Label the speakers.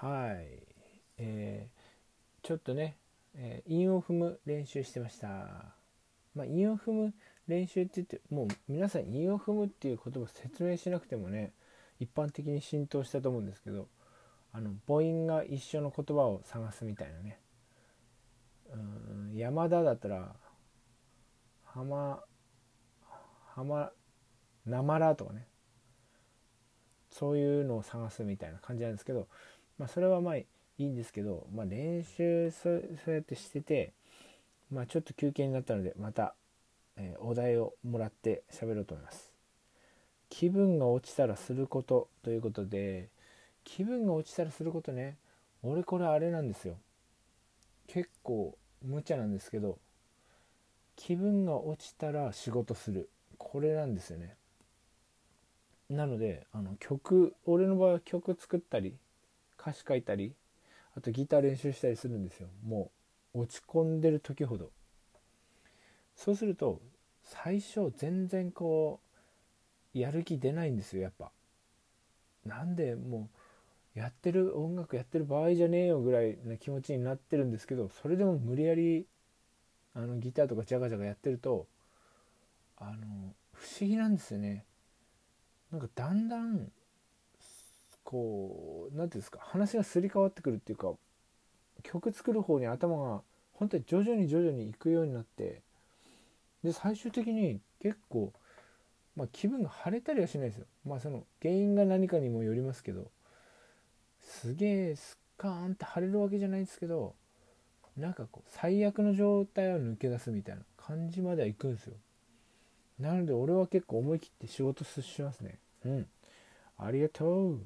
Speaker 1: はい。えー、ちょっとね、えー、韻を踏む練習してました。まあ韻を踏む練習って言ってもう皆さん韻を踏むっていう言葉説明しなくてもね一般的に浸透したと思うんですけどあの母音が一緒の言葉を探すみたいなね。うん山田だったら浜浜なまらとかね。そういうのを探すみたいな感じなんですけど、まあ、それはまあいいんですけど、まあ、練習そうやってしてて、まあ、ちょっと休憩になったのでまた、えー、お題をもらって喋ろうと思います。気分が落ちたらすることということで気分が落ちたらすることね俺これあれなんですよ。結構無茶なんですけど気分が落ちたら仕事する。これなんですよね。なのであの曲俺の場合は曲作ったり歌詞書いたりあとギター練習したりするんですよ。もう落ち込んでる時ほど。そうすると最初全然こうやる気出ないんですよやっぱ。なんでもうやってる音楽やってる場合じゃねえよぐらいな気持ちになってるんですけどそれでも無理やりあのギターとかジャガジャガやってるとあの不思議なんですよね。なんかだんだんこう何て言うんですか話がすり替わってくるっていうか曲作る方に頭が本当に徐々に徐々に行くようになってで最終的に結構、まあ、気分が晴れたりはしないですよ。まあその原因が何かにもよりますけどすげえスカーンって晴れるわけじゃないんですけどなんかこう最悪の状態を抜け出すみたいな感じまではいくんですよ。なので俺は結構思い切って仕事しますね。うん。ありがとう。